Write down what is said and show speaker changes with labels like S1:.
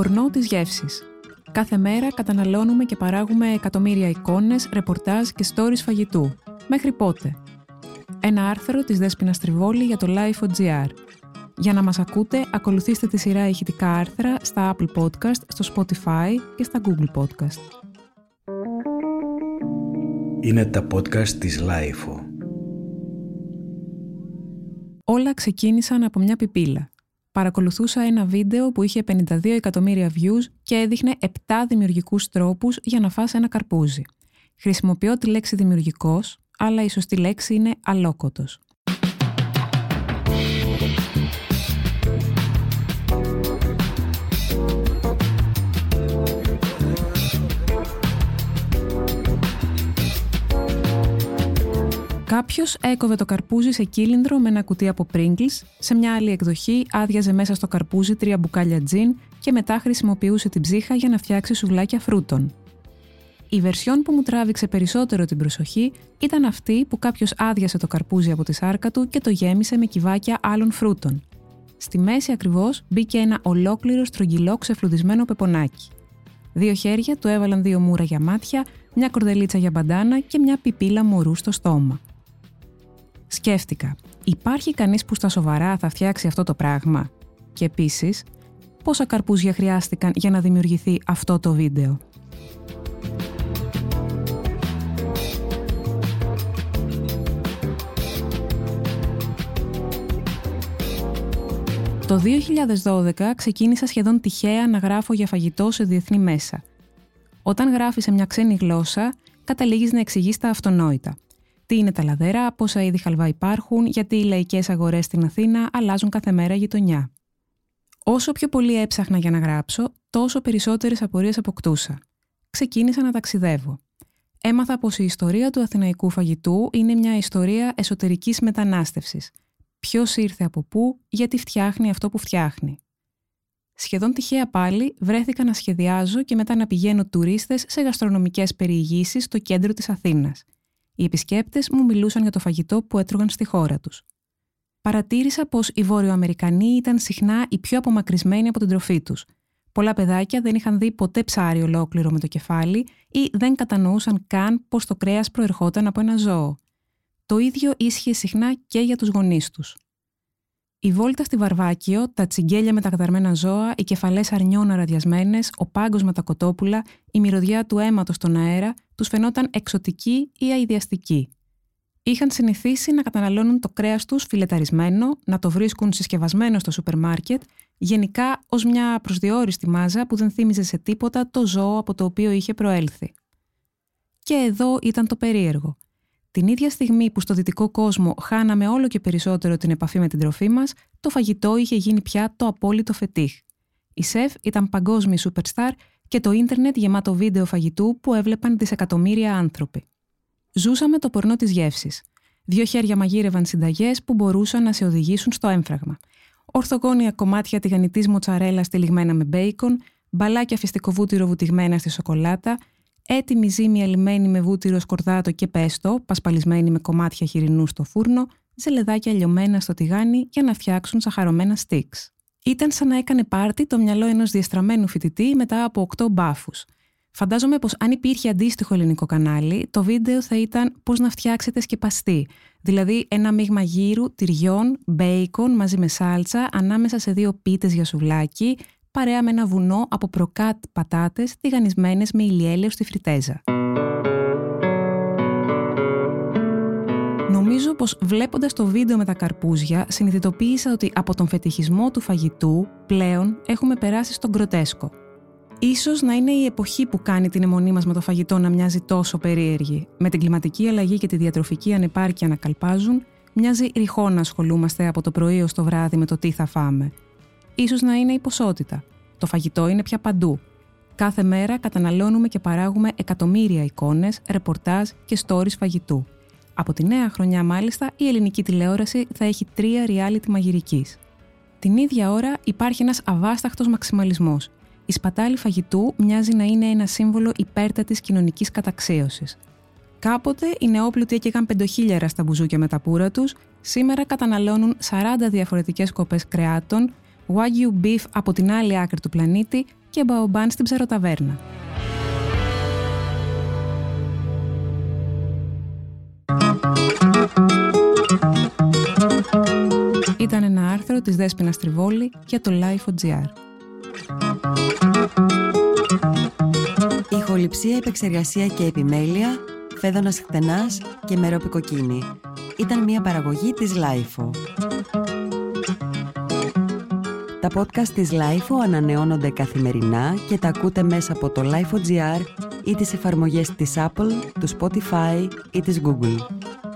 S1: πορνό της γεύσης. Κάθε μέρα καταναλώνουμε και παράγουμε εκατομμύρια εικόνες, ρεπορτάζ και stories φαγητού. Μέχρι πότε; Ένα άρθρο της Δέσποινα Τριβόλη για το Life.gr. Για να μας ακούτε, ακολουθήστε τη σειρά ηχητικά άρθρα στα Apple Podcast, στο Spotify και στα Google Podcast.
S2: Είναι τα podcast της Life.
S1: Όλα ξεκίνησαν από μια πιπίλα παρακολουθούσα ένα βίντεο που είχε 52 εκατομμύρια views και έδειχνε 7 δημιουργικούς τρόπους για να φας ένα καρπούζι. Χρησιμοποιώ τη λέξη δημιουργικός, αλλά η σωστή λέξη είναι αλόκοτος. Κάποιος έκοβε το καρπούζι σε κύλινδρο με ένα κουτί από Pringles, σε μια άλλη εκδοχή άδειαζε μέσα στο καρπούζι τρία μπουκάλια τζιν και μετά χρησιμοποιούσε την ψύχα για να φτιάξει σουβλάκια φρούτων. Η βερσιόν που μου τράβηξε περισσότερο την προσοχή ήταν αυτή που κάποιος άδειασε το καρπούζι από τη σάρκα του και το γέμισε με κυβάκια άλλων φρούτων. Στη μέση ακριβώς μπήκε ένα ολόκληρο στρογγυλό ξεφλουδισμένο πεπονάκι. Δύο χέρια του έβαλαν δύο μούρα για μάτια, μια κορδελίτσα για μπαντάνα και μια πιπίλα μωρού στο στόμα. Σκέφτηκα, υπάρχει κανείς που στα σοβαρά θα φτιάξει αυτό το πράγμα; Και επίσης, πόσα καρπούζια χρειάστηκαν για να δημιουργηθεί αυτό το βίντεο; Το 2012 ξεκίνησα σχεδόν τυχαία να γράφω για φαγητό σε διεθνή μέσα. Όταν γράφεις σε μια ξένη γλώσσα, καταλήγεις να εξηγείς τα αυτονόητα – τι είναι τα λαδέρα, πόσα είδη χαλβά υπάρχουν, γιατί οι λαϊκές αγορές στην Αθήνα αλλάζουν κάθε μέρα γειτονιά. Όσο πιο πολύ έψαχνα για να γράψω, τόσο περισσότερες απορίες αποκτούσα. Ξεκίνησα να ταξιδεύω. Έμαθα πως η ιστορία του αθηναϊκού φαγητού είναι μια ιστορία εσωτερικής μετανάστευσης. Ποιος ήρθε από πού, γιατί φτιάχνει αυτό που φτιάχνει. Σχεδόν τυχαία πάλι βρέθηκα να σχεδιάζω και μετά να πηγαίνω τουρίστες σε γαστρονομικές περιηγήσεις στο κέντρο της Αθήνας – οι επισκέπτες μου μιλούσαν για το φαγητό που έτρωγαν στη χώρα τους. Παρατήρησα πως οι Βόρειο-Αμερικανοί ήταν συχνά οι πιο απομακρυσμένοι από την τροφή τους. Πολλά παιδάκια δεν είχαν δει ποτέ ψάρι ολόκληρο με το κεφάλι ή δεν κατανοούσαν καν πως το κρέας προερχόταν από ένα ζώο. Το ίδιο ίσχυε συχνά και για τους γονείς τους. Η βόλτα στη Βαρβάκιο, τα τσιγκέλια με τα καταρμένα ζώα, οι κεφαλές αρνιών αραδιασμένες, ο πάγκος με τα κοτόπουλα, η μυρωδιά του αίματος στον αέρα, τους φαινόταν εξωτική ή αειδιαστική. Είχαν συνηθίσει να καταναλώνουν το κρέας τους φιλεταρισμένο, να το βρίσκουν συσκευασμένο στο σούπερ μάρκετ, γενικά ως μια προσδιορίστη μάζα που δεν θύμιζε σε τίποτα το ζώο από το οποίο είχε προέλθει. Και εδώ ήταν το περίεργο. Την ίδια στιγμή που στο δυτικό κόσμο χάναμε όλο και περισσότερο την επαφή με την τροφή μας, το φαγητό είχε γίνει πια το απόλυτο φετίχ. Η σεφ ήταν παγκόσμια superstar και το ίντερνετ γεμάτο βίντεο φαγητού που έβλεπαν δισεκατομμύρια άνθρωποι. Ζούσαμε το πορνό της γεύσης. Δύο χέρια μαγείρευαν συνταγές που μπορούσαν να σε οδηγήσουν στο έμφραγμα. Ορθογόνια κομμάτια τηγανιτής μοτσαρέλας στυλιγμένα με μπέικον, μπαλάκια φυστικό βούτυρο βουτυγμένα στη σοκολάτα, έτοιμη ζύμη αλυμένη με βούτυρο σκορδάτο και πέστο, πασπαλισμένη με κομμάτια χοιρινού στο φούρνο, ζελεδάκια λιωμένα στο τηγάνι για να φτιάξουν σαχαρωμένα στίξ. Ήταν σαν να έκανε πάρτι το μυαλό ενός διαστραμμένου φοιτητή μετά από 8 μπάφους. Φαντάζομαι πως αν υπήρχε αντίστοιχο ελληνικό κανάλι, το βίντεο θα ήταν πώς να φτιάξετε σκεπαστή. Δηλαδή ένα μείγμα γύρου, τυριών, μπέικον μαζί με σάλτσα ανάμεσα σε δύο πίτες για σουβλάκι, παρέα με ένα βουνό από προκάτ πατάτες τηγανισμένες με ηλιέλαιο στη φριτέζα. Νομίζω πως βλέποντας το βίντεο με τα καρπούζια συνειδητοποίησα ότι από τον φετιχισμό του φαγητού πλέον έχουμε περάσει στον γκροτέσκο. Ίσως να είναι η εποχή που κάνει την αιμονή μας με το φαγητό να μοιάζει τόσο περίεργη. Με την κλιματική αλλαγή και τη διατροφική ανεπάρκεια να καλπάζουν, μοιάζει ρηχό να ασχολούμαστε από το πρωί ως το βράδυ με το τι θα φάμε ίσως να είναι η ποσότητα. Το φαγητό είναι πια παντού. Κάθε μέρα καταναλώνουμε και παράγουμε εκατομμύρια εικόνες, ρεπορτάζ και stories φαγητού. Από τη νέα χρονιά, μάλιστα, η ελληνική τηλεόραση θα έχει τρία reality μαγειρικής. Την ίδια ώρα υπάρχει ένας αβάσταχτος μαξιμαλισμός. Η σπατάλη φαγητού μοιάζει να είναι ένα σύμβολο υπέρτατη κοινωνικής καταξίωσης. Κάποτε οι νεόπλουτοι έκαιγαν πεντοχίλιαρα στα μπουζούκια με τα πουρα τους, σήμερα καταναλώνουν 40 διαφορετικές κοπές κρεάτων, Wagyu beef από την άλλη άκρη του πλανήτη, και μπαομπάν στην ψαροταβέρνα. Ήταν ένα άρθρο της Δέσποινα Τριβόλη για το Life.gr.
S3: Ηχοληψία, επεξεργασία και επιμέλεια, φέδωνας χτενάς και μερόπικοκίνη. Ήταν μια παραγωγή της Lifeo. Τα podcast της Lifeo ανανεώνονται καθημερινά και τα ακούτε μέσα από το Lifeo.gr ή τις εφαρμογές της Apple, του Spotify ή της Google.